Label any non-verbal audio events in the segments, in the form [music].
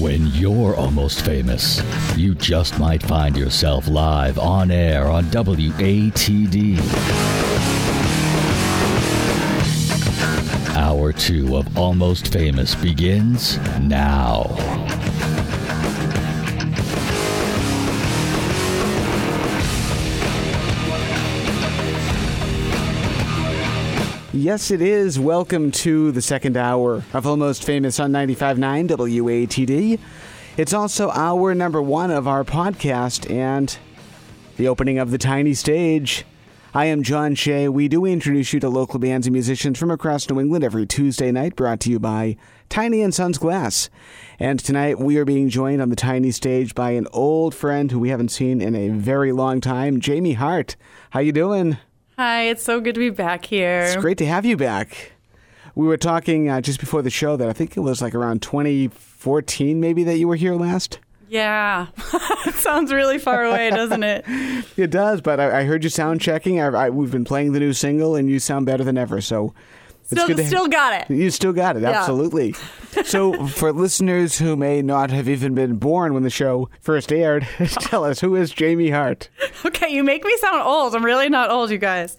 When you're almost famous, you just might find yourself live on air on WATD. Hour two of Almost Famous begins now. Yes, it is. Welcome to the second hour of Almost Famous on 95.9 WATD. It's also hour number one of our podcast and the opening of the tiny stage. I am John Shea. We do introduce you to local bands and musicians from across New England every Tuesday night, brought to you by Tiny and Sons Glass. And tonight we are being joined on the tiny stage by an old friend who we haven't seen in a very long time, Jamie Hart. How you doing? Hi, it's so good to be back here. It's great to have you back. We were talking uh, just before the show that I think it was like around 2014, maybe that you were here last. Yeah, [laughs] it sounds really far away, doesn't it? [laughs] It does, but I, I heard you sound checking. I, I, we've been playing the new single, and you sound better than ever. So it's Still, good to still got it. You still got it, Yeah. absolutely. so, for listeners who may not have even been born when the show first aired, [laughs] tell us who is Jamie Hart? Okay, you make me sound old. I'm really not old, you guys.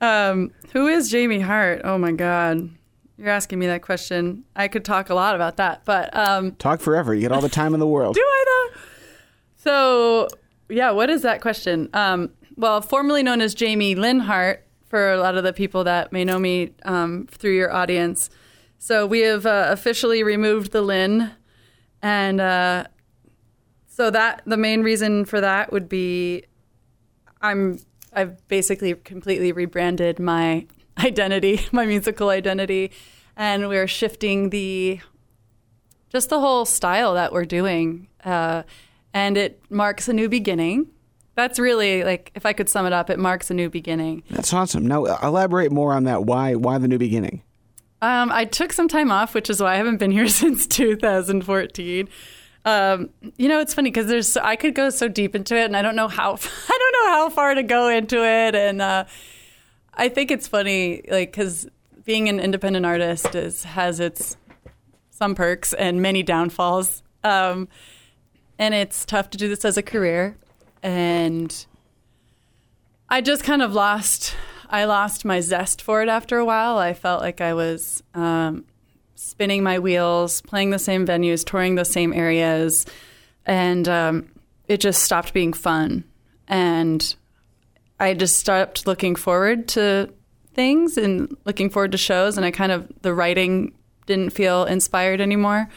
Um, who is Jamie Hart? Oh my God, you're asking me that question. I could talk a lot about that, but um, Talk forever. You get all the time in the world. [laughs] do I though? So yeah, what is that question? Um, well, formerly known as Jamie Lynn Hart, for a lot of the people that may know me um, through your audience. So we have uh, officially removed the Lynn, and uh, so that the main reason for that would be I'm I've basically completely rebranded my [laughs] identity, my musical identity, and we're shifting the just the whole style that we're doing, uh, and it marks a new beginning. That's really like if I could sum it up, it marks a new beginning. That's awesome. Now, uh, elaborate more on that. Why? Why the new beginning? Um, I took some time off, which is why I haven't been here [laughs] since 2014. Um, you know, it's funny because there's I could go so deep into it, and I don't know how [laughs] I don't know how far to go into it, and uh, I think it's funny, like because being an independent artist is has its some perks and many downfalls, um, and it's tough to do this as a career, and I just kind of lost. I lost my zest for it after a while. I felt like I was um, spinning my wheels, playing the same venues, touring the same areas, and um, it just stopped being fun. And I just stopped looking forward to things and looking forward to shows. And I kind of the writing didn't feel inspired anymore.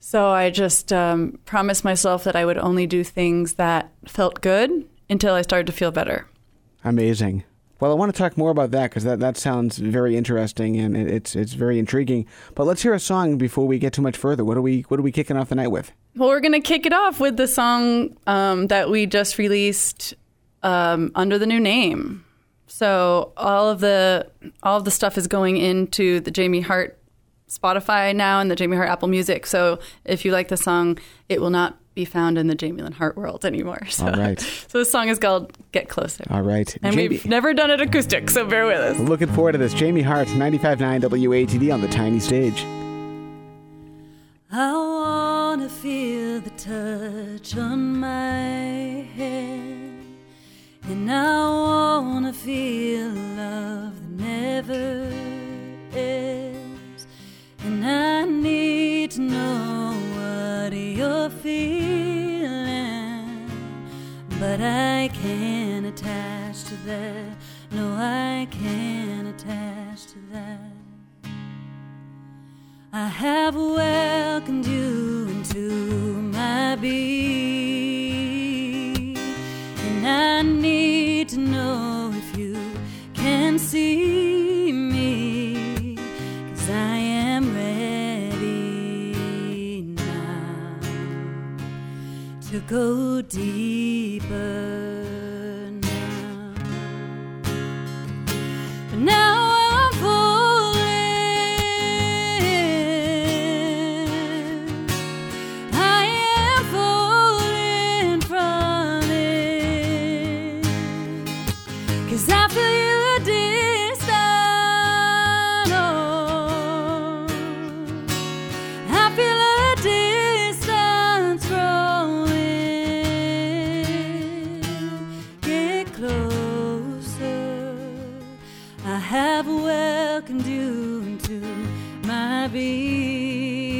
So I just um, promised myself that I would only do things that felt good until I started to feel better. Amazing. Well, I want to talk more about that because that, that sounds very interesting and it, it's it's very intriguing. But let's hear a song before we get too much further. What are we What are we kicking off the night with? Well, we're gonna kick it off with the song um, that we just released um, under the new name. So all of the all of the stuff is going into the Jamie Hart Spotify now and the Jamie Hart Apple Music. So if you like the song, it will not be found in the Jamie Lynn Hart world anymore. [laughs] So, All right. So this song is called "Get Closer," All right, and Jamie. we've never done it acoustic, so bear with us. Looking forward to this. Jamie Hart, 95.9 WATD on the tiny stage. I wanna feel the touch on my head, and I wanna feel love that never ends. I need to know what you're feeling, but I can't attach to that. No, I can't attach to that. I have welcomed you into my being, and I need to know if you can see go deeper you into my being.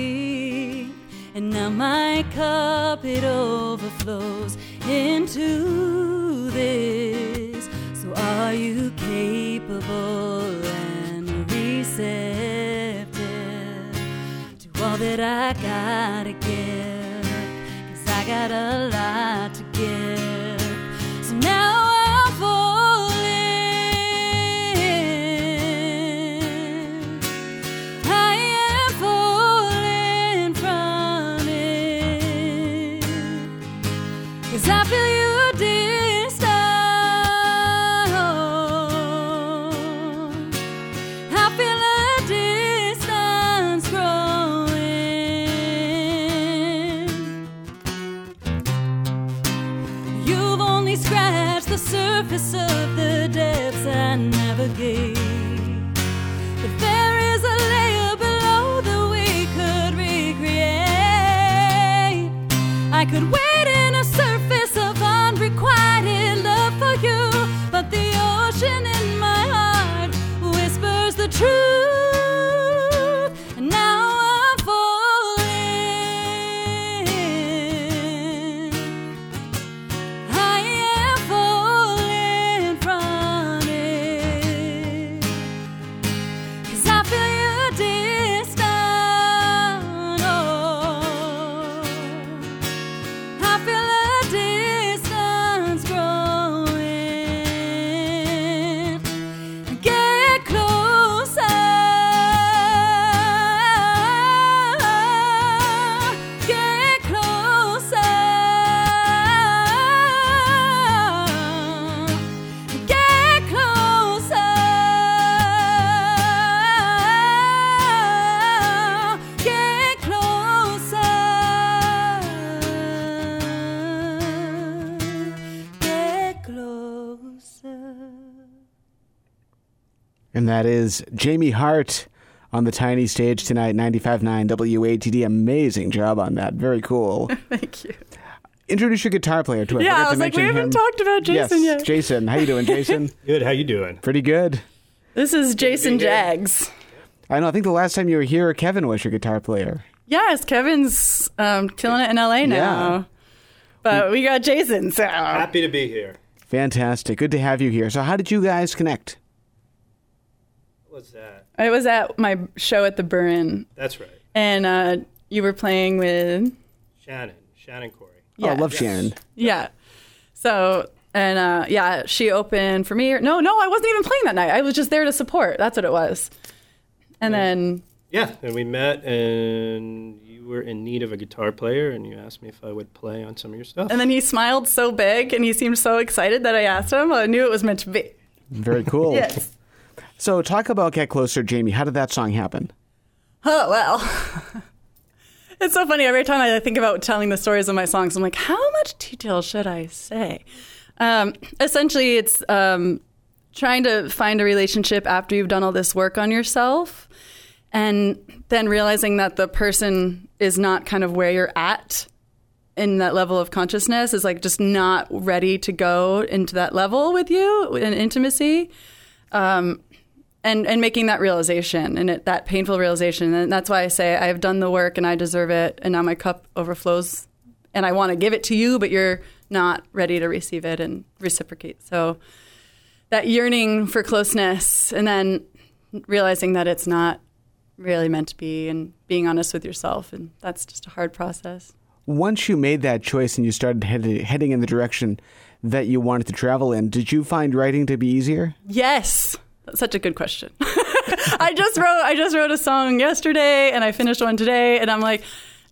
And now my cup it overflows into this. So are you capable and receptive to all that I gotta give? Cause I got a lot to give. And that is Jamie Hart on the tiny stage tonight, 95.9 WATD. Amazing job on that. Very cool. [laughs] Thank you. Introduce your guitar player to us. Yeah, forgot I to was like, we haven't him. talked about Jason yes, yet. Jason. How you doing, [laughs] Jason? Good. How you doing? Pretty good. This is Jason here. Jags. I know. I think the last time you were here, Kevin was your guitar player. Yes, Kevin's um, killing it in LA now. Yeah. But we got Jason, so Happy to be here. Fantastic. Good to have you here. So, how did you guys connect? What's that? I was at my show at the Burren, That's right. and uh, you were playing with Shannon. Shannon Corey. yeah, Oh, I love Yes. Shannon. yeah. So and uh, yeah, she opened for me. No, no, I wasn't even playing that night. I was just there to support. That's what it was. And then Yeah, and we met, and you were in need of a guitar player, and you asked me if I would play on some of your stuff. and then he smiled so big and he seemed so excited that I asked him. I knew it was meant to be. Very cool. [laughs] Yes. So, talk about Get Closer, Jamie. How did that song happen? Oh well. [laughs] it's so funny. Every time I think about telling the stories of my songs, I'm like, how much detail should I say? Um, essentially, it's um, trying to find a relationship after you've done all this work on yourself, and then realizing that the person is not kind of where you're at in that level of consciousness is like just not ready to go into that level with you in intimacy um, and and making that realization and it, that painful realization and that's why I say I have done the work and I deserve it and now my cup overflows and I want to give it to you but you're not ready to receive it and reciprocate so that yearning for closeness and then realizing that it's not really meant to be and being honest with yourself and that's just a hard process Once you made that choice and you started heading, heading in the direction that you wanted to travel in, did you find writing to be easier? Yes. That's such a good question. [laughs] I just wrote I just wrote a song yesterday and I finished one today and I'm like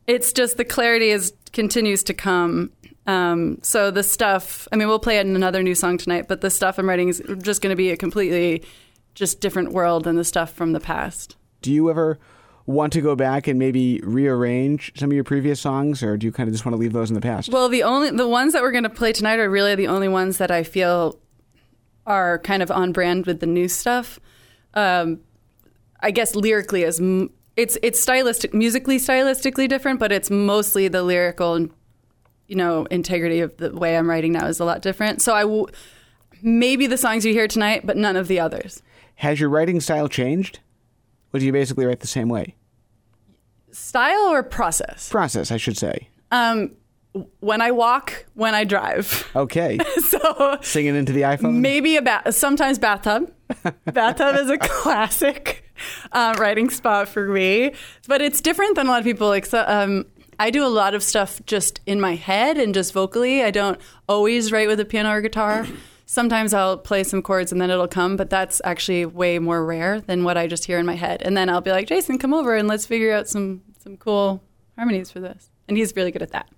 it's just the clarity is continues to come. Um, so the stuff I mean we'll play another new song tonight, but the stuff I'm writing is just going to be a completely just different world than the stuff from the past. Do you ever want to go back and maybe rearrange some of your previous songs, or do you kind of just want to leave those in the past? Well, the only the ones that we're going to play tonight are really the only ones that I feel are kind of on brand with the new stuff. Um, I guess lyrically is m- it's it's stylistic, musically stylistically different, but it's mostly the lyrical and you know integrity of the way I'm writing now is a lot different. So I w- maybe the songs you hear tonight, but none of the others. Has your writing style changed? Or do you basically write the same way? Style or process? Process, I should say. Um, when I walk, when I drive. Okay. [laughs] so Singing into the iPhone? maybe a bath, sometimes bathtub. [laughs] bathtub is a classic uh, writing spot for me, but it's different than a lot of people. Like, so, um, I do a lot of stuff just in my head and just vocally. I don't always write with a piano or guitar. Sometimes I'll play some chords and then it'll come, but that's actually way more rare than what I just hear in my head. And then I'll be like, Jason, come over and let's figure out some some cool harmonies for this. And he's really good at that.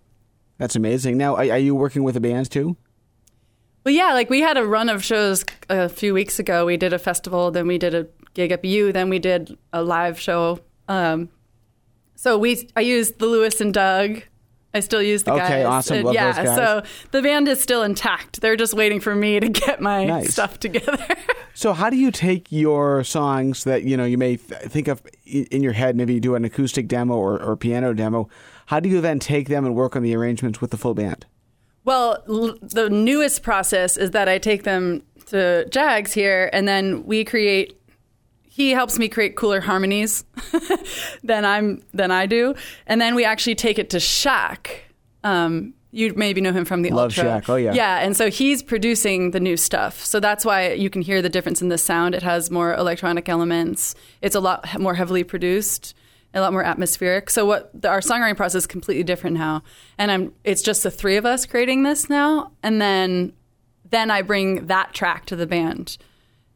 That's amazing. Now, are, are you working with a band too? Well, yeah, like we had a run of shows a few weeks ago. We did a festival, then we did a gig up U, then we did a live show. Um, so we, I used the Lewis and Doug. I still use the guy. Okay, guys. awesome. Love yeah, those guys. so the band is still intact. They're just waiting for me to get my Nice. stuff together. [laughs] So, how do you take your songs that you know you may th- think of in your head? Maybe you do an acoustic demo or, or piano demo. How do you then take them and work on the arrangements with the full band? Well, l- the newest process is that I take them to Jags here, and then we create. He helps me create cooler harmonies [laughs] than I'm than I do, and then we actually take it to Shaq. Um, you maybe know him from the Love Ultra. Shaq. Oh, yeah. yeah. And so he's producing the new stuff. So that's why you can hear the difference in the sound. It has more electronic elements. It's a lot more heavily produced, a lot more atmospheric. So what the, our songwriting process is completely different now. And I'm it's just the three of us creating this now, and then then I bring that track to the band.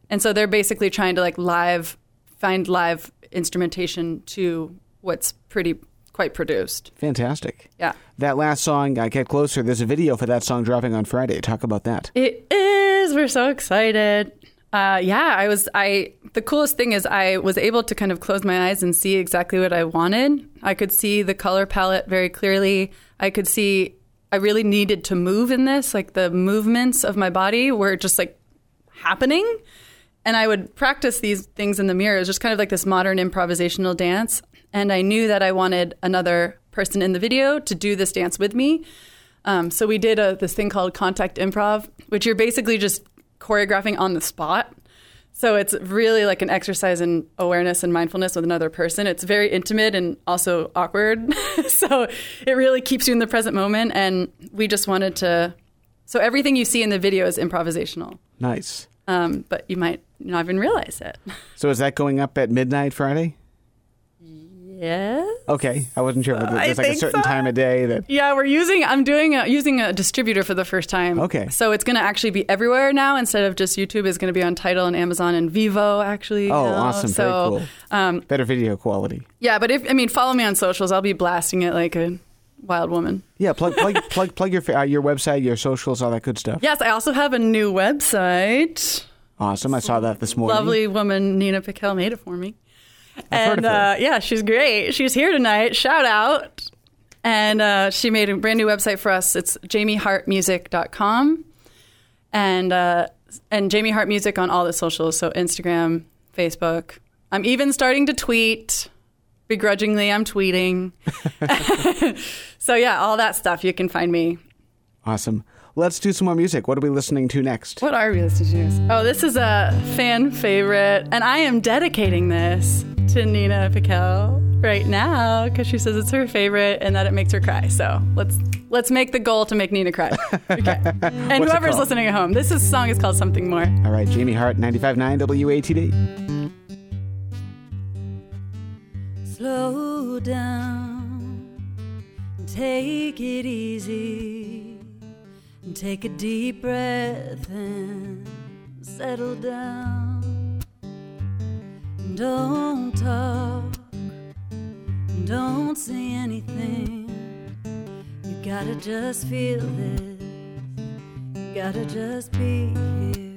And so they're basically trying to like live find live instrumentation to what's pretty quite produced. Fantastic. Yeah. That last song, I Get Closer, there's a video for that song dropping on Friday. Talk about that. It is. We're so excited. Uh, yeah, I was. I the coolest thing is I was able to kind of close my eyes and see exactly what I wanted. I could see the color palette very clearly. I could see. I really needed to move in this. Like the movements of my body were just like happening. And I would practice these things in the mirror. It was just kind of like this modern improvisational dance. And I knew that I wanted another person in the video to do this dance with me. Um, so we did a, this thing called contact improv, which you're basically just choreographing on the spot. So it's really like an exercise in awareness and mindfulness with another person. It's very intimate and also awkward. [laughs] so it really keeps you in the present moment. And we just wanted to. So everything you see in the video is improvisational, Nice. um, but you might not even realize it. [laughs] So, is that going up at midnight Friday? Yes. Okay. I wasn't sure. If I there's like a certain so. time of day that. Yeah, we're using. I'm doing a, using a distributor for the first time. Okay. So it's going to actually be everywhere now instead of just YouTube. It's going to be on Tidal and Amazon and Vevo actually. Oh, awesome. Very cool. Um, Better video quality. yeah, but if I mean, follow me on socials. I'll be blasting it like a wild woman. Yeah, plug plug [laughs] plug plug your uh, your website, your socials, all that good stuff. Yes, I also have a new website. Awesome. I saw that this morning. Lovely woman Nina Piquel made it for me. I've and uh, yeah, she's great. She's here tonight. Shout out. And uh, she made a brand new website for us. It's jamiehartmusic.com. And uh, and Jamie Hart Music on all the socials, so Instagram, Facebook. I'm even starting to tweet. Begrudgingly, I'm tweeting. [laughs] [laughs] so yeah, all that stuff. You can find me Awesome. Let's do some more music. What are we listening to next? What are we listening to? Oh, this is a fan favorite, and I am dedicating this to Nina Piquel right now because she says it's her favorite and that it makes her cry. So let's let's make the goal to make Nina cry. [laughs] Okay. And whoever's listening at home, this is, song is called Something More. All right, Jamie Hart, 95.9 WATD. Slow down and take it easy. And take a deep breath and settle down. Don't talk, don't say anything. You gotta just feel this, you gotta just be here.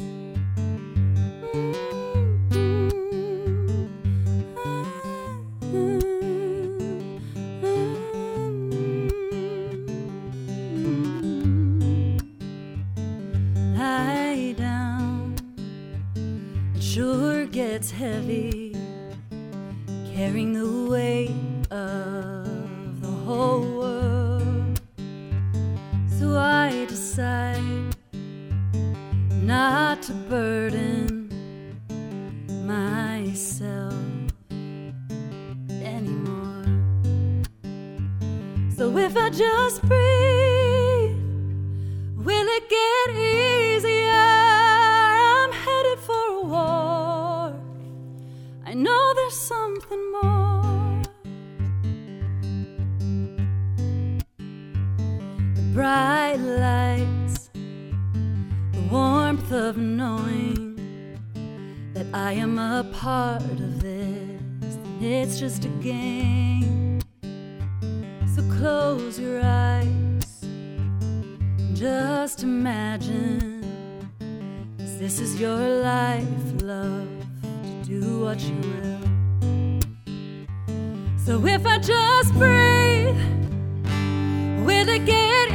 Of knowing that I am a part of this. It's just a game. So close your eyes. Just imagine. this is your life, love. To do what you will. So if I just breathe, will it get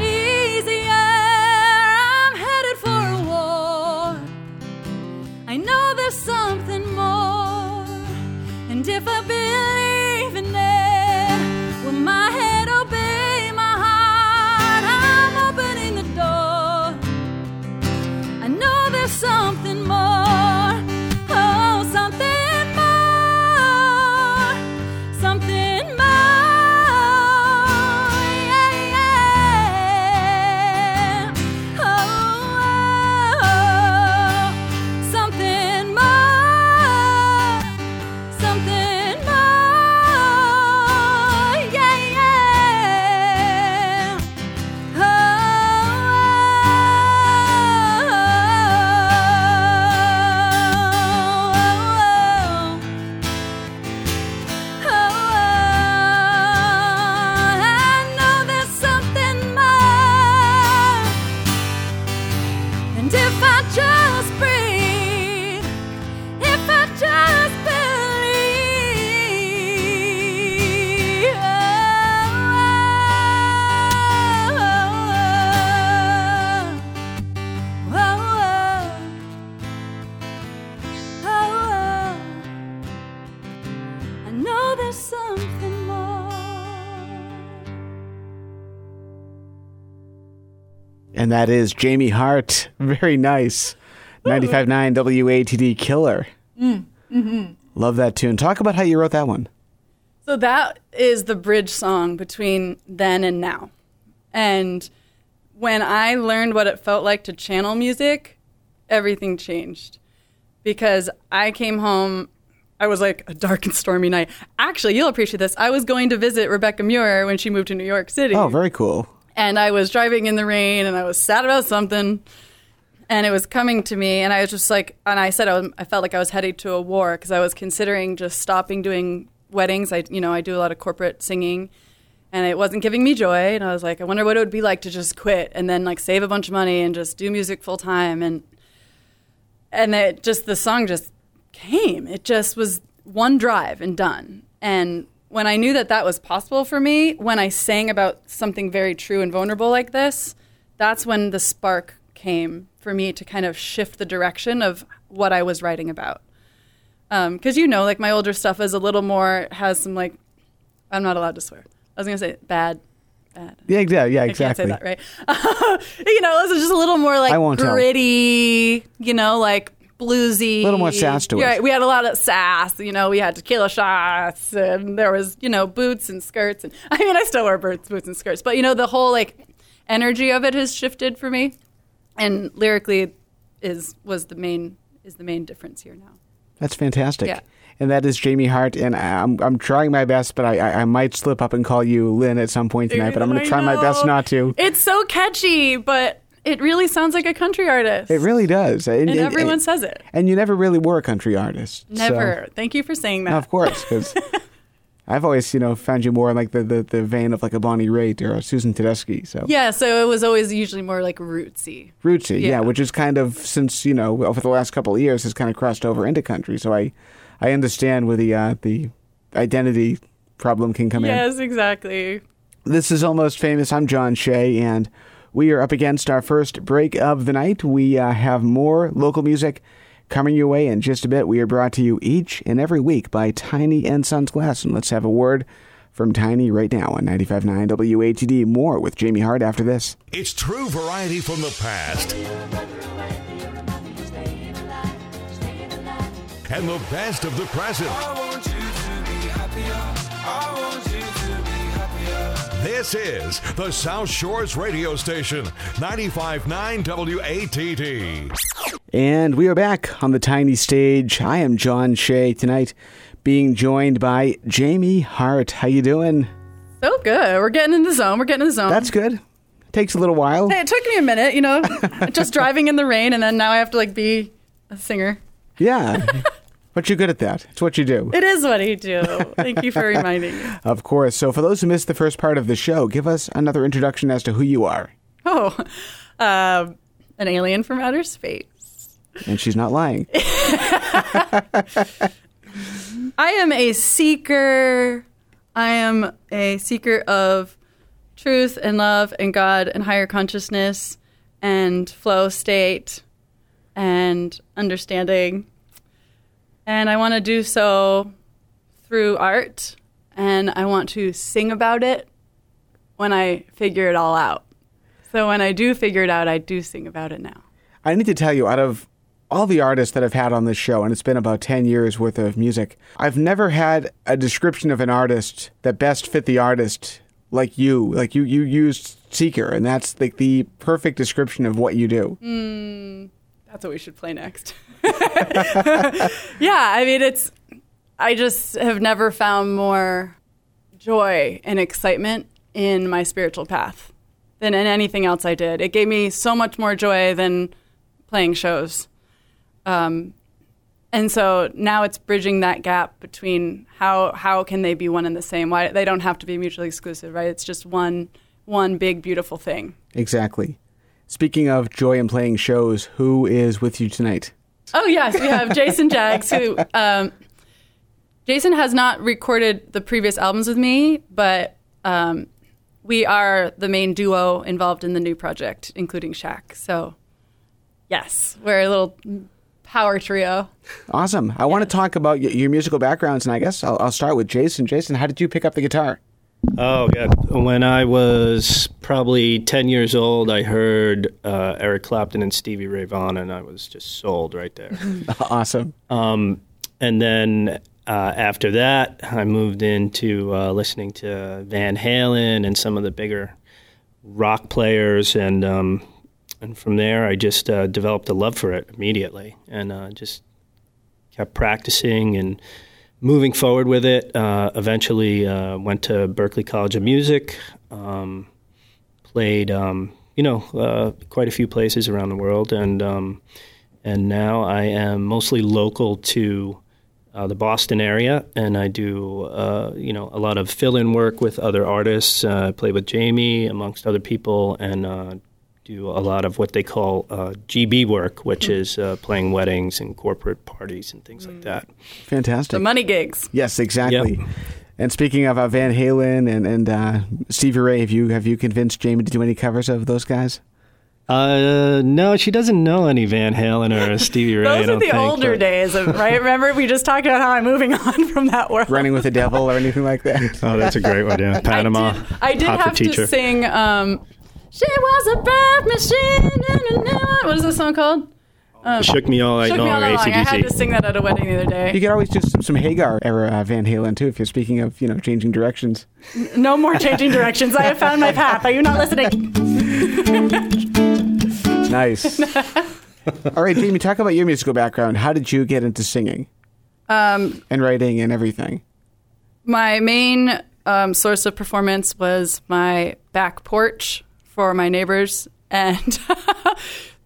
If I believe And that is Jamie Hart. Very nice. 95.9 WATD Killer. Mm, mm-hmm. Love that tune. Talk about how you wrote that one. So that is the bridge song between then and now. And when I learned what it felt like to channel music, everything changed. Because I came home, I was like a dark and stormy night. Actually, you'll appreciate this. I was going to visit Rebecca Muir when she moved to New York City. Oh, very cool. And I was driving in the rain and I was sad about something. And it was coming to me and I was just like and I said I, was, I felt like I was headed to a war because I was considering just stopping doing weddings. I you know I do a lot of corporate singing and it wasn't giving me joy. And I was like I wonder what it would be like to just quit and then like save a bunch of money and just do music full time and and it just the song just came. It just was one drive and done. And when i knew that that was possible for me when i sang about something very true and vulnerable like this that's when the spark came for me to kind of shift the direction of what i was writing about um, because you know like my older stuff is a little more has some like i'm not allowed to swear i was going to say bad bad Yeah, yeah, yeah, I exactly. can't say that, right? [laughs] you know, this is just a little more like I won't tell. gritty, you know, like bluesy. A little more sass to it. Yeah, we had a lot of sass. You know, we had tequila shots, and there was, you know, boots and skirts. And I mean, I still wear boots, boots and skirts, but you know, the whole like energy of it has shifted for me, and lyrically is was the main is the main difference here now. That's fantastic. Yeah. And that is Jamie Hart. And I'm, I'm trying my best, but I, I, I might slip up and call you Lynn at some point tonight, but I'm going to try my best not to. It's so catchy, but it really sounds like a country artist. It really does. And, and and- everyone and, says it. and you never really were a country artist. so- Never. Thank you for saying that. of course, because [laughs] I've always, you know, found you more in like the, the, the vein of like a Bonnie Raitt or a Susan Tedeschi. So Yeah, so it was always usually more like rootsy. rootsy, yeah. Yeah. which is kind of since you know over the last couple of years has kind of crossed over into country. So I, I understand where the uh, the identity problem can come in. Yes, exactly. This is Almost Famous. I'm John Shea, and we are up against our first break of the night. We uh, have more local music coming your way in just a bit. We are brought to you each and every week by Tiny and Sons Glass. And let's have a word from Tiny right now on 95.9 WATD. More with Jamie Hart after this. It's true variety from the past and the best of the present. This is the South Shores radio station, 95.9 WATD. And we are back on the tiny stage. I am John Shea tonight, being joined by Jamie Hart. How you doing? So good. We're getting in the zone. We're getting in the zone. That's good. Takes a little while. Hey, it took me a minute, you know, [laughs] just driving in the rain, and then now I have to like be a singer. Yeah. [laughs] but you're good at that. It's what you do. It is what I do. Thank you for [laughs] reminding me. Of course. So, for those who missed the first part of the show, give us another introduction as to who you are. Oh, um, an alien from outer space. And she's not lying. [laughs] I am a seeker. I am a seeker of truth and love and God and higher consciousness and flow state and understanding. And I want to do so through art and I want to sing about it when I figure it all out. So when I do figure it out, I do sing about it now. I need to tell you, out of all the artists that I've had on this show, and it's been about 10 years worth of music, I've never had a description of an artist that best fit the artist like you. Like you, you used Seeker, and that's like the perfect description of what you do. Hmm. That's what we should play next. [laughs] yeah, I mean, it's, I just have never found more joy and excitement in my spiritual path than in anything else I did. It gave me so much more joy than playing shows. Um, and so now it's bridging that gap between how how can they be one and the same? Why they don't have to be mutually exclusive, right? It's just one one big beautiful thing. Exactly. Speaking of joy in playing shows, who is with you tonight? Oh yes, we have Jason Jags, who um, Jason has not recorded the previous albums with me, but um, we are the main duo involved in the new project, including Shaq. So yes, we're a little power trio. Awesome. I want to talk about your musical backgrounds, and I guess I'll, I'll start with Jason. Jason, how did you pick up the guitar? Oh, God. When I was probably 10 years old, I heard uh, Eric Clapton and Stevie Ray Vaughan, and I was just sold right there. [laughs] awesome. Um, and then uh, after that, I moved into uh, listening to Van Halen and some of the bigger rock players, and um, and from there, I just uh, developed a love for it immediately, and uh, just kept practicing and moving forward with it. Uh, eventually, uh, went to Berklee College of Music, um, played, um, you know, uh, quite a few places around the world, and um, and now I am mostly local to uh, the Boston area, and I do uh, you know a lot of fill-in work with other artists. Uh, I play with Jamie amongst other people, and do a lot of what they call uh, GB work, which is uh, playing weddings and corporate parties and things like that. Fantastic. The money gigs. Yes, exactly. Yep. And speaking of uh, Van Halen and and uh, Stevie Ray, have you have you convinced Jamie to do any covers of those guys? Uh, no, she doesn't know any Van Halen or [laughs] Stevie Ray. I Those are don't the think, older but- days, of, right? Remember, we just talked about how I'm moving [laughs] on from that world. Running with the Devil or anything like that? [laughs] Oh, that's a great one. Yeah, Panama. I did, I did have teacher. to sing. Um, she was a birth machine. What is this song called? Shook me all night Shook me long. all night long. I had to sing that at a wedding the other day. You day. could always do some, some Hagar era uh, Van Halen too, if you're speaking of you know changing directions. No more changing directions. I have found my path. Are you not listening? [laughs] Nice. [laughs] All right, Jamie, talk about your musical background. How did you get into singing Um, and writing and everything? my main um, source of performance was my back porch for my neighbors, and [laughs]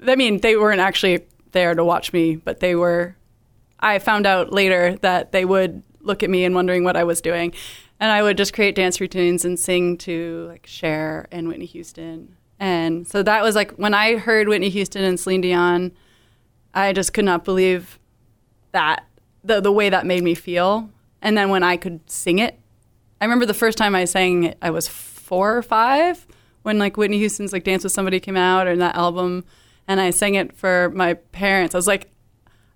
I mean they weren't actually there to watch me, but they were. I found out later that they would look at me and wondering what I was doing, and I would just create dance routines and sing to like Cher and Whitney Houston, and so that was like when I heard Whitney Houston and Celine Dion, I just could not believe that the the way that made me feel. And then when I could sing it, I remember the first time I sang it, I was four or five when like Whitney Houston's like Dance with Somebody came out or that album, and I sang it for my parents. I was like,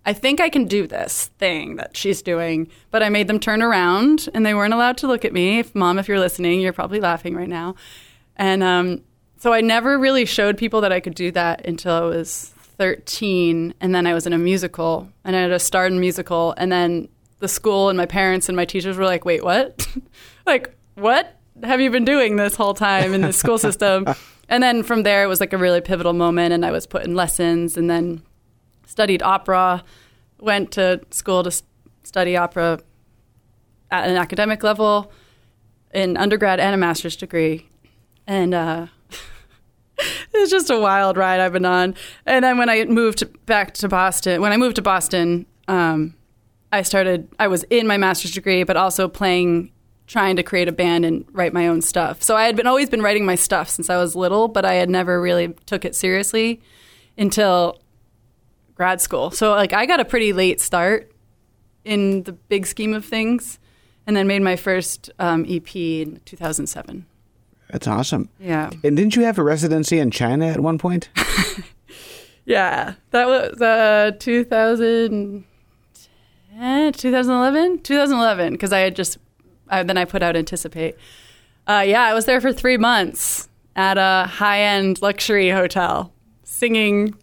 I think I can do this thing that she's doing, but I made them turn around and they weren't allowed to look at me. If mom, if you're listening, you're probably laughing right now. And um, so I never really showed people that I could do that until I was 13, and then I was in a musical, and I had a star in musical, and then the school and my parents and my teachers were like, "Wait, what? [laughs] like what? Have you been doing this whole time in the school [laughs] system? And then from there, it was like a really pivotal moment, and I was put in lessons, and then studied opera. Went to school to study opera at an academic level, in undergrad and a master's degree, and uh, [laughs] it's just a wild ride I've been on. And then when I moved back to Boston, when I moved to Boston, um, I started. I was in my master's degree, but also playing, trying to create a band and write my own stuff. So I had been always been writing my stuff since I was little, but I had never really took it seriously until grad school. So like I got a pretty late start in the big scheme of things, and then made my first um, EP in 2007. That's awesome. Yeah. And didn't you have a residency in China at one point? [laughs] Yeah, that was uh, 2010, 2011, 2011, because I had just, I, then I put out Anticipate. Uh, yeah, I was there for three months at a high end luxury hotel singing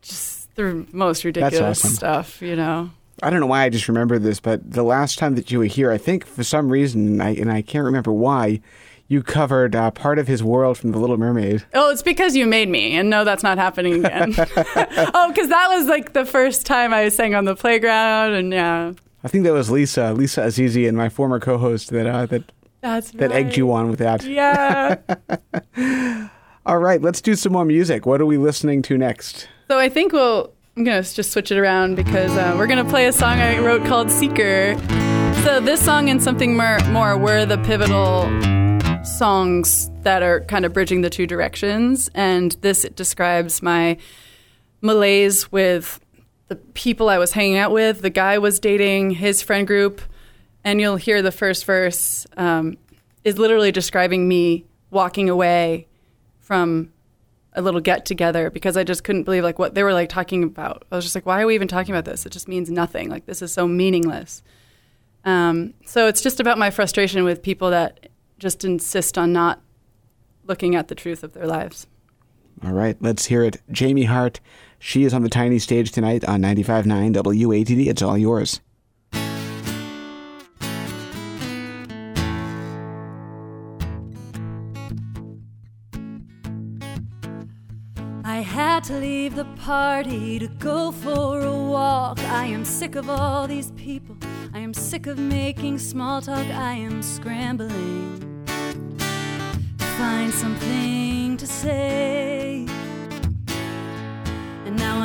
just the most ridiculous awesome. stuff, you know. I don't know why I just remember this, but the last time that you were here, I think for some reason, and I, and I can't remember why, you covered uh, part of his world from The Little Mermaid. Oh, it's because you made me, and no, that's not happening again. [laughs] [laughs] oh, because that was like the first time I sang on the playground, and yeah, I think that was Lisa, Lisa Azizi, and my former co-host that uh, that that's that egged you on with that. Yeah. [laughs] All right, let's do some more music. What are we listening to next? So I think we'll. I'm gonna just switch it around because uh, we're gonna play a song I wrote called "Seeker." So this song and something more, more were the pivotal songs that are kind of bridging the two directions, and this describes my malaise with the people I was hanging out with. The guy was dating, his friend group, and you'll hear the first verse um, is literally describing me walking away from a little get together because I just couldn't believe like what they were like talking about. I was just like, why are we even talking about this? It just means nothing. Like this is so meaningless. Um, so it's just about my frustration with people that just insist on not looking at the truth of their lives. All right, let's hear it. Jamie Hart, she is on the tiny stage tonight on 95.9 WATD. It's all yours. I had to leave the party to go for a walk. I am sick of all these people. I am sick of making small talk. I am scrambling to find something to say.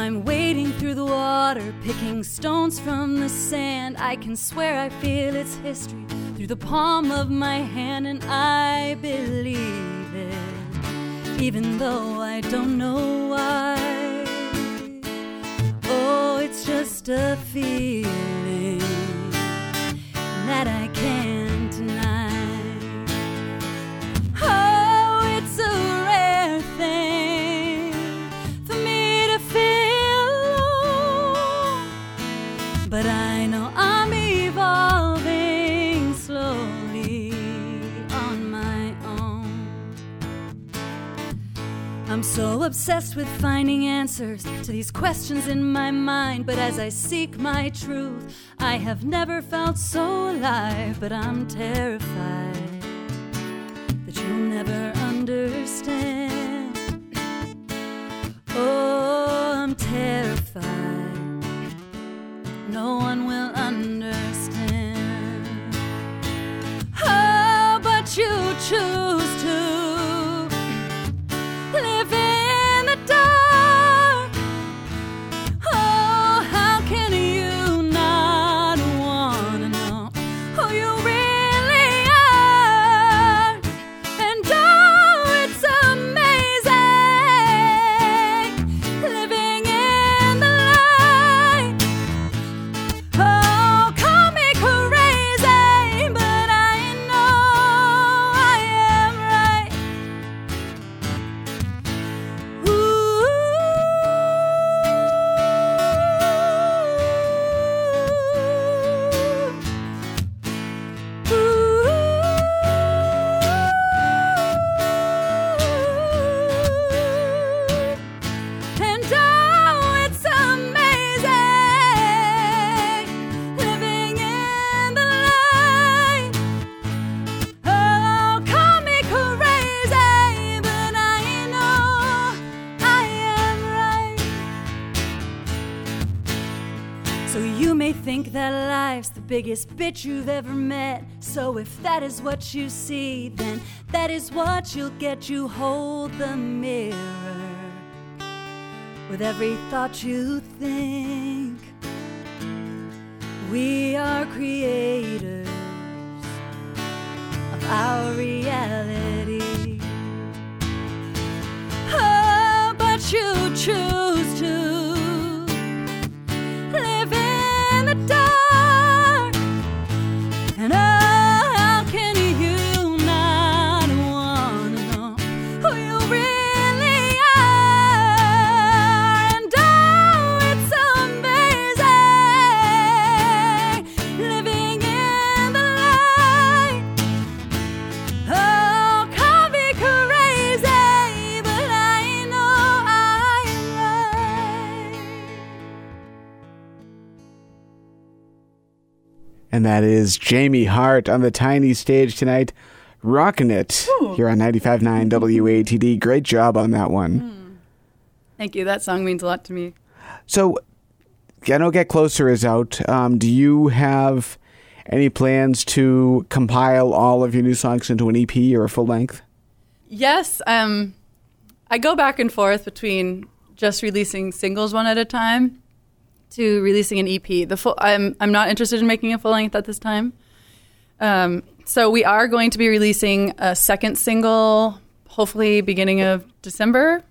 I'm wading through the water, picking stones from the sand. I can swear I feel its history through the palm of my hand, and I believe it even though I don't know why. Oh, it's just a feeling that I can't so obsessed with finding answers to these questions in my mind. But as I seek my truth, I have never felt so alive. But I'm terrified that you'll never understand. Oh, I'm terrified. No one will understand. Oh, but you choose biggest bitch you've ever met. So if that is what you see, then that is what you'll get. You hold the mirror with every thought you think. We are creators of our reality. Oh, but you choose to And that is Jamie Hart on the tiny stage tonight, rocking it here on 95.9 WATD. Great job on that one. Thank you. That song means a lot to me. So, I know Get Closer is out. Um, do you have any plans to compile all of your new songs into an EP or a full length? Yes, um, I go back and forth between just releasing singles one at a time to releasing an EP. The full, I'm I'm not interested in making a full length at this time. Um, so we are going to be releasing a second single, hopefully beginning of December,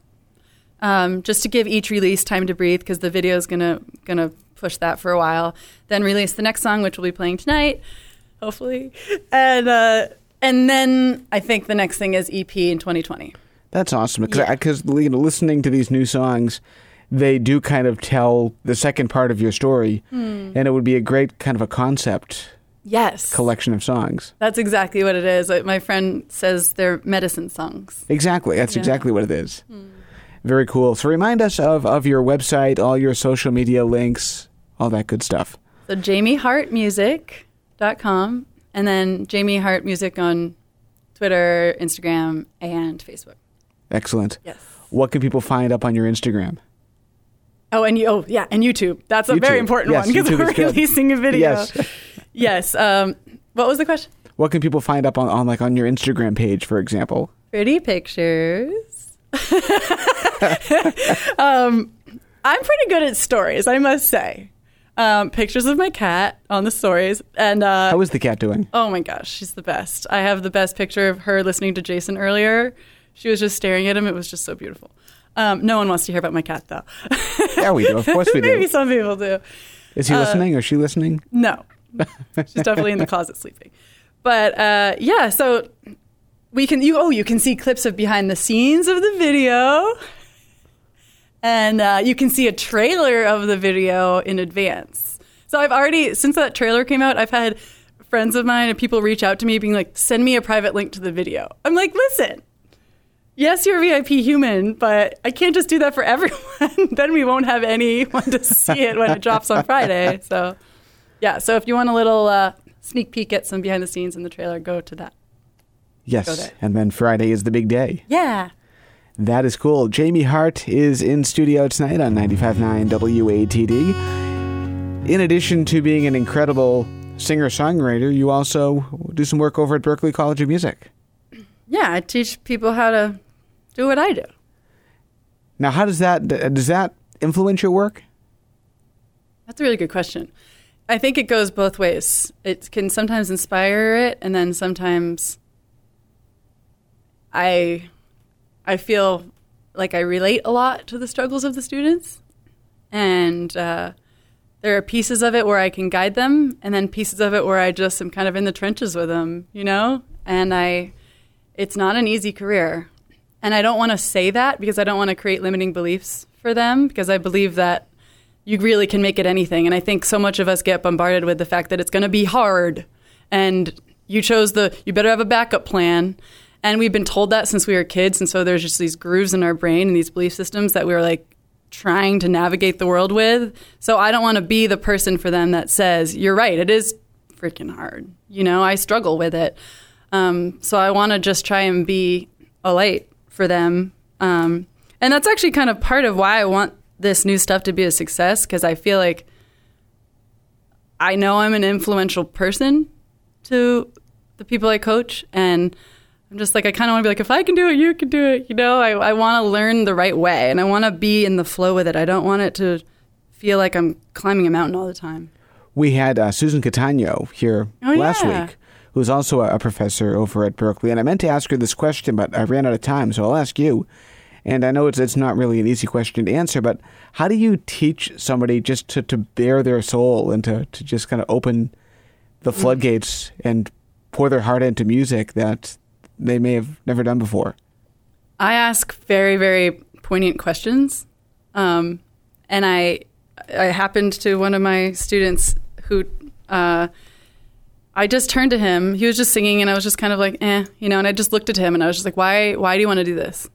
um, just to give each release time to breathe because the video is gonna gonna push that for a while. Then release the next song, which we'll be playing tonight, hopefully, and uh, and then I think the next thing is EP in 2020. That's awesome because Yeah. because you know, listening to these new songs, they do kind of tell the second part of your story, Hmm. and it would be a great kind of a concept Yes, collection of songs. That's exactly what it is. My friend says they're medicine songs. Exactly, that's Yeah. exactly what it is. Very cool. So remind us of of your website, all your social media links, all that good stuff. So jamiehartmusic.com and then Jamie Hart Music on Twitter, Instagram, and Facebook. Excellent. Yes. What can people find up on your Instagram? Oh, and you, oh yeah, and YouTube. That's a YouTube. very important Yes, one because we're is good. releasing a video. Yes. [laughs] yes. Um, what was the question? What can people find up on, on like on your Instagram page, for example? Pretty pictures. [laughs] um, I'm pretty good at stories, I must say. Um, pictures of my cat on the stories, and uh, How is the cat doing? Oh my gosh, she's the best. I have the best picture of her listening to Jason earlier. She was just staring at him. It was just so beautiful. Um, no one wants to hear about my cat, though. Yeah, we do. Of course we [laughs] do. Maybe some people do. Is he listening or is she listening? No, she's definitely in the closet sleeping. But uh, yeah, so we can you oh you can see clips of behind the scenes of the video, and uh, you can see a trailer of the video in advance. So I've already since that trailer came out, I've had friends of mine and people reach out to me being like, "Send me a private link to the video." I'm like, "Listen." Yes, you're a VIP human, but I can't just do that for [laughs] everyone. then we won't have anyone to see it when it drops on Friday. So, yeah. So if you want a little uh, sneak peek at some behind the scenes in the trailer, go to that. Yes. And then Friday is the big day. Yeah. That is cool. Jamie Hart is in studio tonight on 95.9 WATD. In addition to being an incredible singer songwriter, you also do some work over at Berklee College of Music. Yeah. I teach people how to do what I do. Now, how does that does that influence your work? That's a really good question. I think it goes both ways. It can sometimes inspire it, and then sometimes I I feel like I relate a lot to the struggles of the students, and uh, there are pieces of it where I can guide them, and then pieces of it where I just am kind of in the trenches with them, you know. And I, it's not an easy career, and I don't want to say that because I don't want to create limiting beliefs for them because I believe that you really can make it anything. And I think so much of us get bombarded with the fact that it's going to be hard. And you chose the, you better have a backup plan. And we've been told that since we were kids. And so there's just these grooves in our brain and these belief systems that we're like trying to navigate the world with. So I don't want to be the person for them that says, you're right, it is freaking hard. You know, I struggle with it. Um, so I want to just try and be a light for them. Um, and that's actually kind of part of why I want this new stuff to be a success because I feel like I know I'm an influential person to the people I coach, and I'm just like I kind of want to be like, if I can do it, you can do it. You know, I I want to learn the right way, and I want to be in the flow with it. I don't want it to feel like I'm climbing a mountain all the time. We had uh, Susan Cattaneo here Oh, last yeah. week, who's also a, professor over at Berklee. And I meant to ask her this question, but I ran out of time, so I'll ask you. And I know it's it's not really an easy question to answer, but how do you teach somebody just to, to bare their soul and to, to just kind of open Mm. the floodgates and pour their heart into music that they may have never done before? I ask very, very poignant questions. Um, and I, I happened to one of my students who, uh, I just turned to him. He was just singing, and I was just kind of like, eh, you know. And I just looked at him, and I was just like, why, why do you want to do this?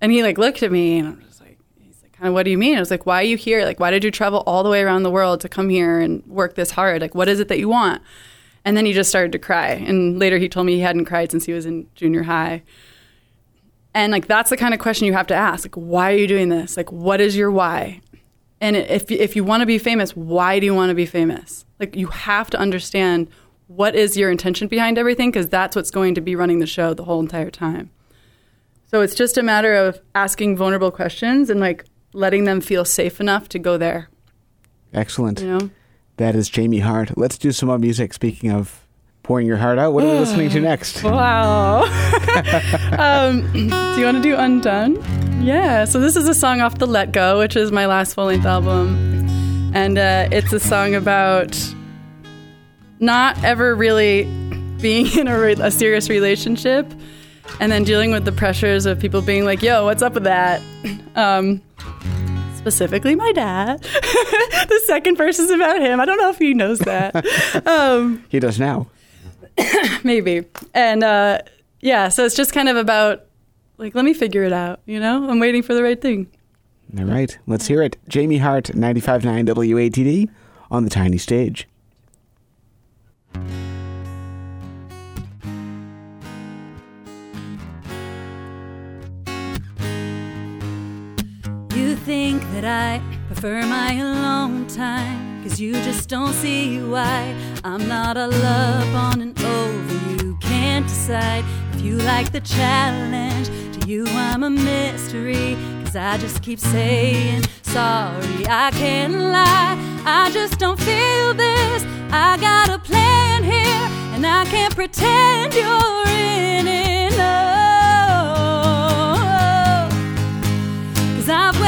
And he like looked at me, and I'm just like, he's like, kind of, what do you mean? I was like, why are you here? Like, why did you travel all the way around the world to come here and work this hard? Like, what is it that you want? And then he just started to cry. And later he told me he hadn't cried since he was in junior high. And like that's the kind of question you have to ask. Like, why are you doing this? Like, what is your why? And if if you want to be famous, why do you want to be famous? Like, you have to understand what is your intention behind everything because that's what's going to be running the show the whole entire time. So it's just a matter of asking vulnerable questions and like letting them feel safe enough to go there. Excellent. You know. That is Jamie Hart. Let's do some more music. Speaking of pouring your heart out, what are we listening to [sighs] next? Wow. [laughs] um, [clears throat] do you want to do Undone? Yeah. So this is a song off the Let Go, which is my last full length album, and uh, it's a song about not ever really being in a, re- a serious relationship, and then dealing with the pressures of people being like, "Yo, what's up with that?" Um, specifically, my dad. [laughs] the second verse is about him. I don't know if he knows that. [laughs] um, He does now. [coughs] maybe and uh yeah so it's just kind of about like let me figure it out you know i'm waiting for the right thing All right, let's hear it. Jamie Hart, 95.9 WATD on the tiny stage. You think that I prefer my alone time. Cause you just don't see why I'm not all up on and over. You can't decide if you like the challenge. To you, I'm a mystery. Cause I just keep saying sorry. I can't lie. I just don't feel this. I got a plan here, and I can't pretend you're in it. No. Cause I've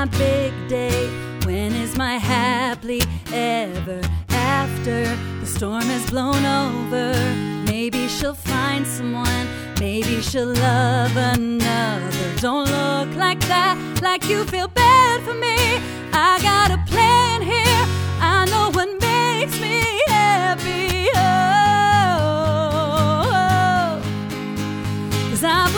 my big day? When is my happily ever after? The storm has blown over. Maybe she'll find someone. Maybe she'll love another. Don't look like that, like you feel bad for me. I got a plan here. I know what makes me happy. Oh, Cause I've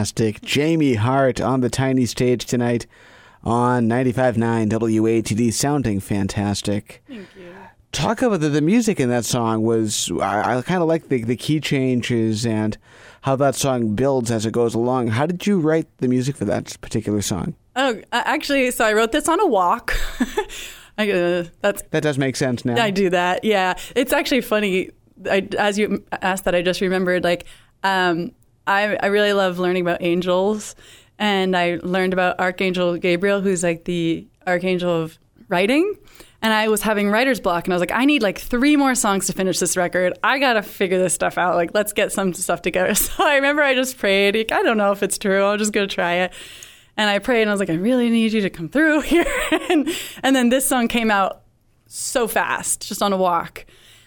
Fantastic. Jamie Hart on the tiny stage tonight on 95.9 WATD, sounding fantastic. Thank you. Talk about the, the music in that song was, I, I kind of like the, the key changes and how that song builds as it goes along. How did you write the music for that particular song? Oh, actually, so I wrote this on a walk. [laughs] I, uh, that's That does make sense now. I do that. Yeah, it's actually funny. I, as you asked that, I just remembered. Like, um, I I really love learning about angels, and I learned about Archangel Gabriel, who's like the archangel of writing. And I was having writer's block, and I was like, I need like three more songs to finish this record. I gotta figure this stuff out. Like, let's get some stuff together. [laughs] So I remember I just prayed. Like, I don't know if it's true. I'm just gonna try it. And I prayed, and I was like, I really need you to come through [laughs] here. and, and then this song came out so fast, just on a walk.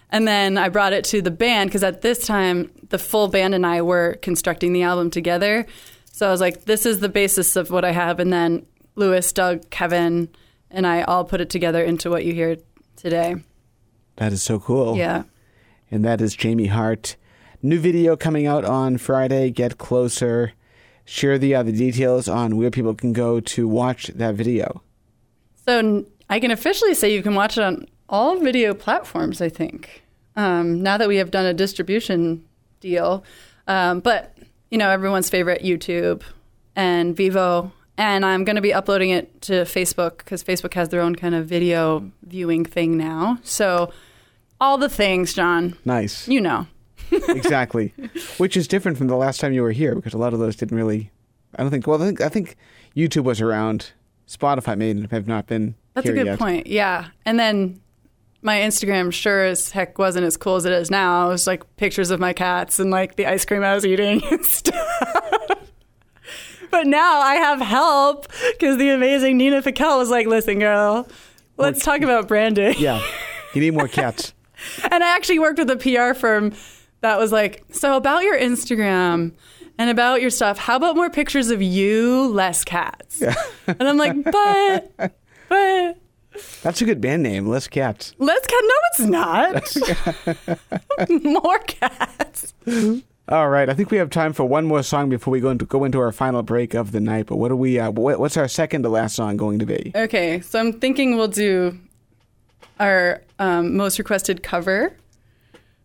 And then I brought it to the band because at this time, the full band and I were constructing the album together. So I was like, this is the basis of what I have. And then Lewis, Doug, Kevin, and I all put it together into what you hear today. That is so cool. Yeah. and that is Jamie Hart. New video coming out on Friday. Get closer. Share the other details on where people can go to watch that video. So I can officially say you can watch it on all video platforms, I think, um, now that we have done a distribution deal. Um, but, you know, everyone's favorite YouTube and Vevo. And I'm going to be uploading it to Facebook because Facebook has their own kind of video viewing thing now. So all the things, John, Nice. you know. [laughs] exactly. Which is different from the last time you were here because a lot of those didn't really. I don't think. Well, I think, I think YouTube was around. Spotify may have not been. That's a good yet. point. Yeah. And then my Instagram sure as heck wasn't as cool as it is now. It was like pictures of my cats and like the ice cream I was eating [laughs] and stuff. but now I have help because the amazing Nina Piquel was like, listen, girl, let's talk about branding. Yeah. You need more cats. [laughs] And I actually worked with a PR firm that was like, so about your Instagram and about your stuff, how about more pictures of you, less cats? And I'm like, but, but. That's a good band name. Less cats. Less cat? No, it's not. [laughs] More cats. All right. I think we have time for one more song before we go into go into our final break of the night. But what do we? Uh, what, what's our second to last song going to be? Okay, so I'm thinking we'll do our um, most requested cover,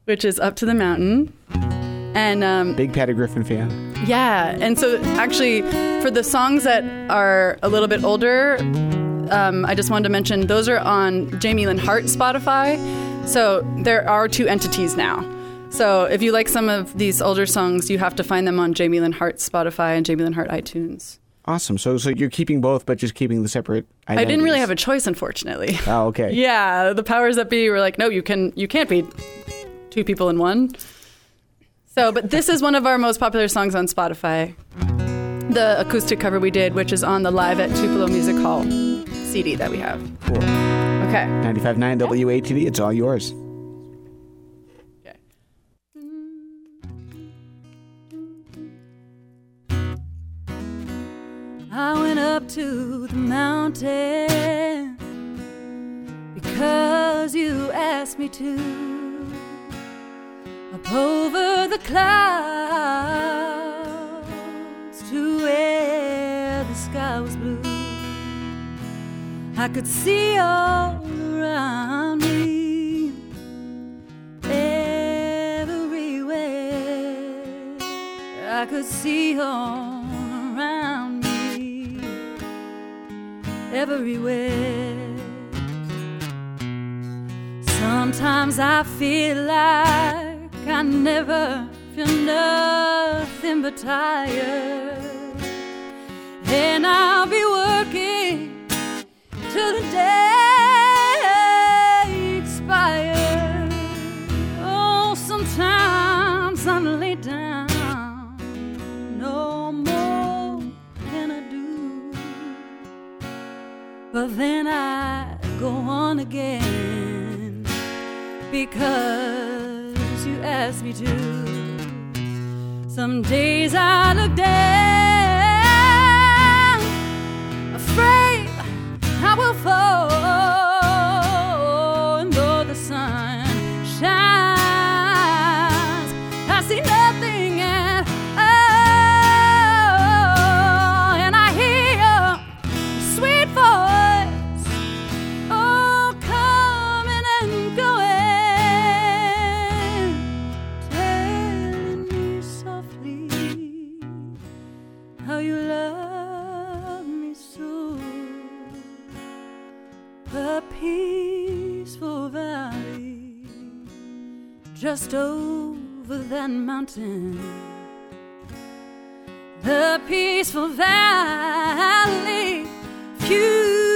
which is "Up to the Mountain," and um, Big Patty Griffin fan. yeah, and so actually for the songs that are a little bit older, um, I just wanted to mention those are on Jamie Lynn Hart Spotify. So there are two entities now. So if you like some of these older songs, you have to find them on Jamie Lynn Hart Spotify and Jamie Lynn Hart iTunes. Awesome. So so you're keeping both, but just keeping the separate. I didn't really have a choice, unfortunately. [laughs] Oh, okay. [laughs] Yeah, the powers that be were like, no, you can, you can't be two people in one. So, but this is one of our most popular songs on Spotify. The acoustic cover we did, which is on the Live at Tupelo Music Hall CD that we have. Cool. Okay. 95.9 WATD. It's all yours. I went up to the mountain because you asked me to. Up over the clouds to where the sky was blue. I could see all around me, everywhere. I could see all around me, everywhere. Sometimes I feel like I never feel nothing but tired, and I'll be working till the day expires. Oh, sometimes I'm laid down, no more can I do. But then I go on again because you asked me to. Some days I look down, afraid I will fall. Just over that mountain. The peaceful valley, few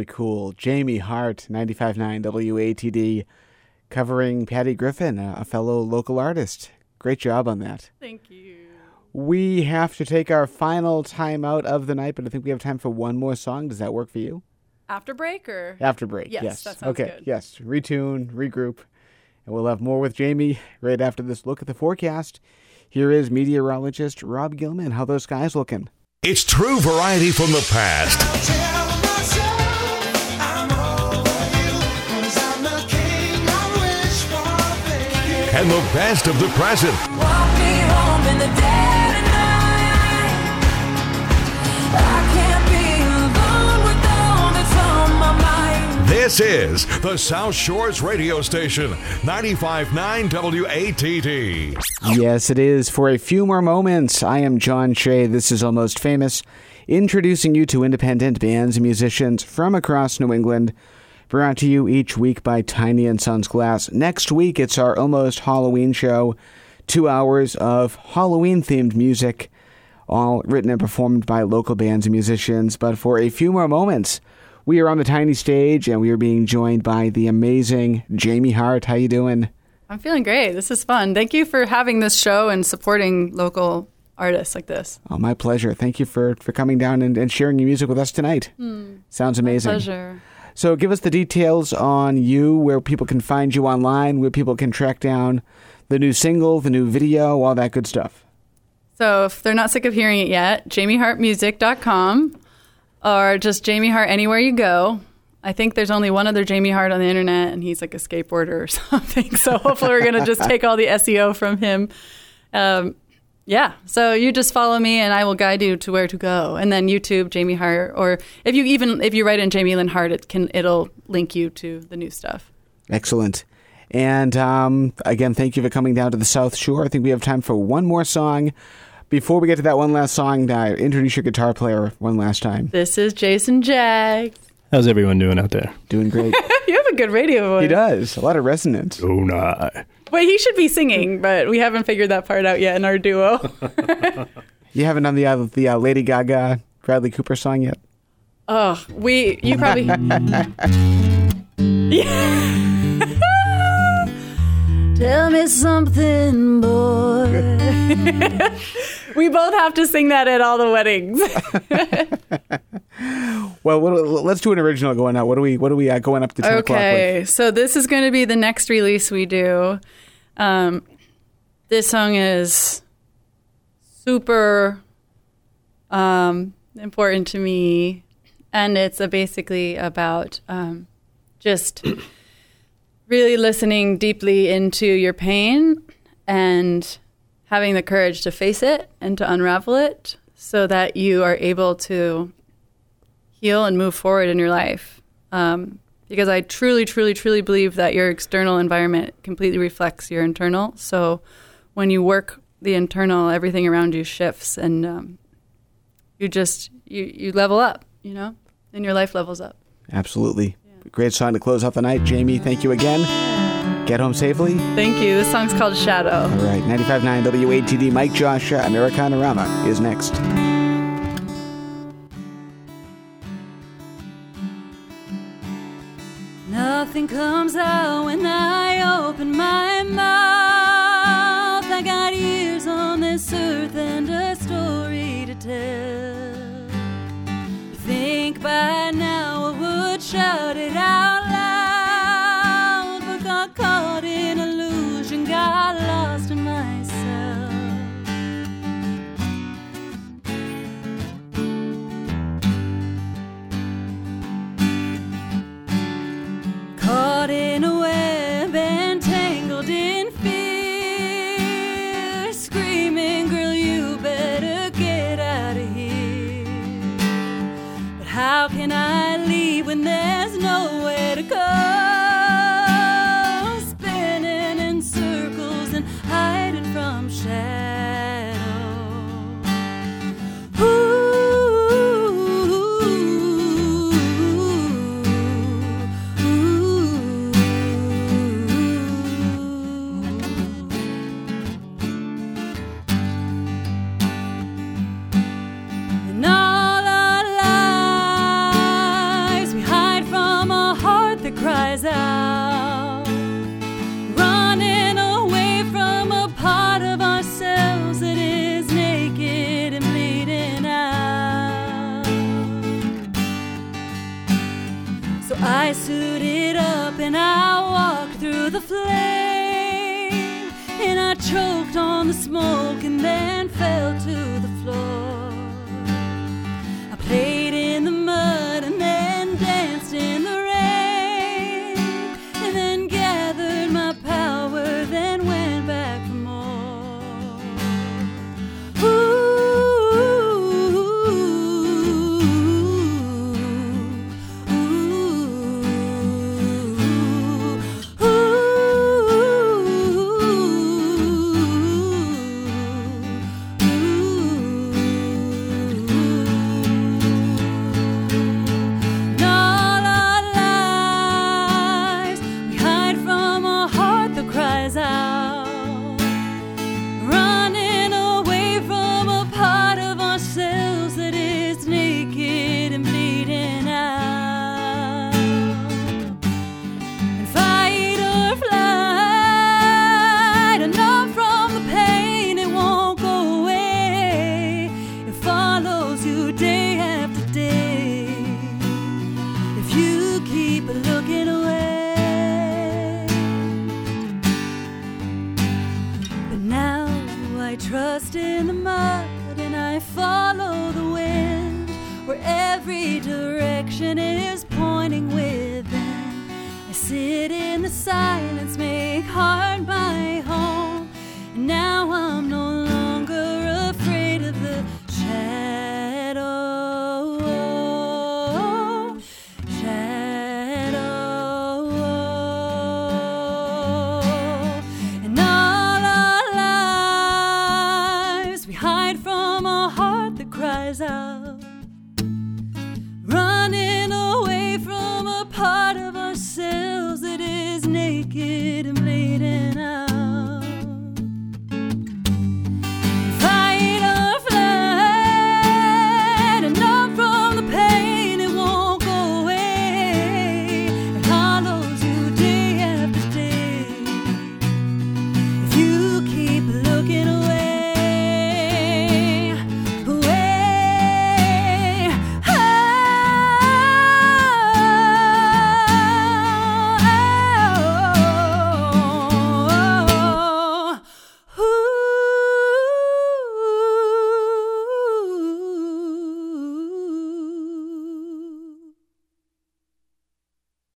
Very cool. Jamie Hart, 95.9 WATD, covering Patty Griffin, a a fellow local artist. Great job on that. Thank you. We have to take our final time out of the night, but I think we have time for one more song. Does that work for you? After break or After break, Yes, yes. that sounds okay, good. yes. Retune, regroup, and we'll have more with Jamie right after this look at the forecast. Here is meteorologist Rob Gilman. How those skies looking? It's true variety from the past and the best of the present. Walk me home in the dead of night. I can't be alone with all that's on my mind. This is the South Shores radio station, 95.9 WATD. Yes, it is. For a few more moments, I am John Shea. This is Almost Famous, introducing you to independent bands and musicians from across New England. Brought to you each week by Tiny and Sons Glass. Next week, it's our Almost Halloween show. Two hours of Halloween themed music, all written and performed by local bands and musicians. But for a few more moments, we are on the tiny stage and we are being joined by the amazing Jamie Hart. How you doing? I'm feeling great. This is fun. Thank you for having this show and supporting local artists like this. Oh, my pleasure. Thank you for, for coming down and, and sharing your music with us tonight. Hmm. Sounds amazing. Pleasure. So, give us the details on you, where people can find you online, where people can track down the new single, the new video, all that good stuff. So if they're not sick of hearing it yet, jamiehartmusic.com or just Jamie Hart anywhere you go. I think there's only one other Jamie Hart on the internet, and he's like a skateboarder or [laughs] something. So hopefully we're gonna just [laughs] take all the SEO from him. Um, yeah. So you just follow me, and I will guide you to where to go. And then YouTube Jamie Hart, or if you even if you write in Jamie Lynn Hart, it can it'll link you to the new stuff. Excellent. And um, again, thank you for coming down to the South Shore. I think we have time for one more song. Before we get to that one last song, uh, introduce your guitar player one last time. This is Jason Jaggs. How's everyone doing out there? Doing great. [laughs] You have a good radio voice. he does. A lot of resonance. Oh, nah. Wait, he should be singing, but we haven't figured that part out yet in our duo. [laughs] You haven't done the, uh, the uh, Lady Gaga, Bradley Cooper song yet? Oh, we you probably [laughs] [laughs] Tell me something, boy. we both have to sing that at all the weddings. Well, let's do an original going out. What are we? What are we uh, going up to ten o'clock with? okay, so this is going to be the next release we do. Um, this song is super um, important to me, and it's basically about um, just really listening deeply into your pain and having the courage to face it and to unravel it so that you are able to heal and move forward in your life. Um, because I truly, truly, truly believe that your external environment completely reflects your internal. So when you work the internal, everything around you shifts and um, you just, you, you level up, you know, and your life levels up. Absolutely. Great song to close out the night. Jamie, thank you again. Get home safely. Thank you. This song's called Shadow. All right, 95.9 WATD, Mike Joshua, Americanorama is next. nothing comes out when I open my mouth. I got ears on this earth and a story to tell. Think by now I would shout it out. when there's nowhere to go. Spinning in circles and hiding from shadows.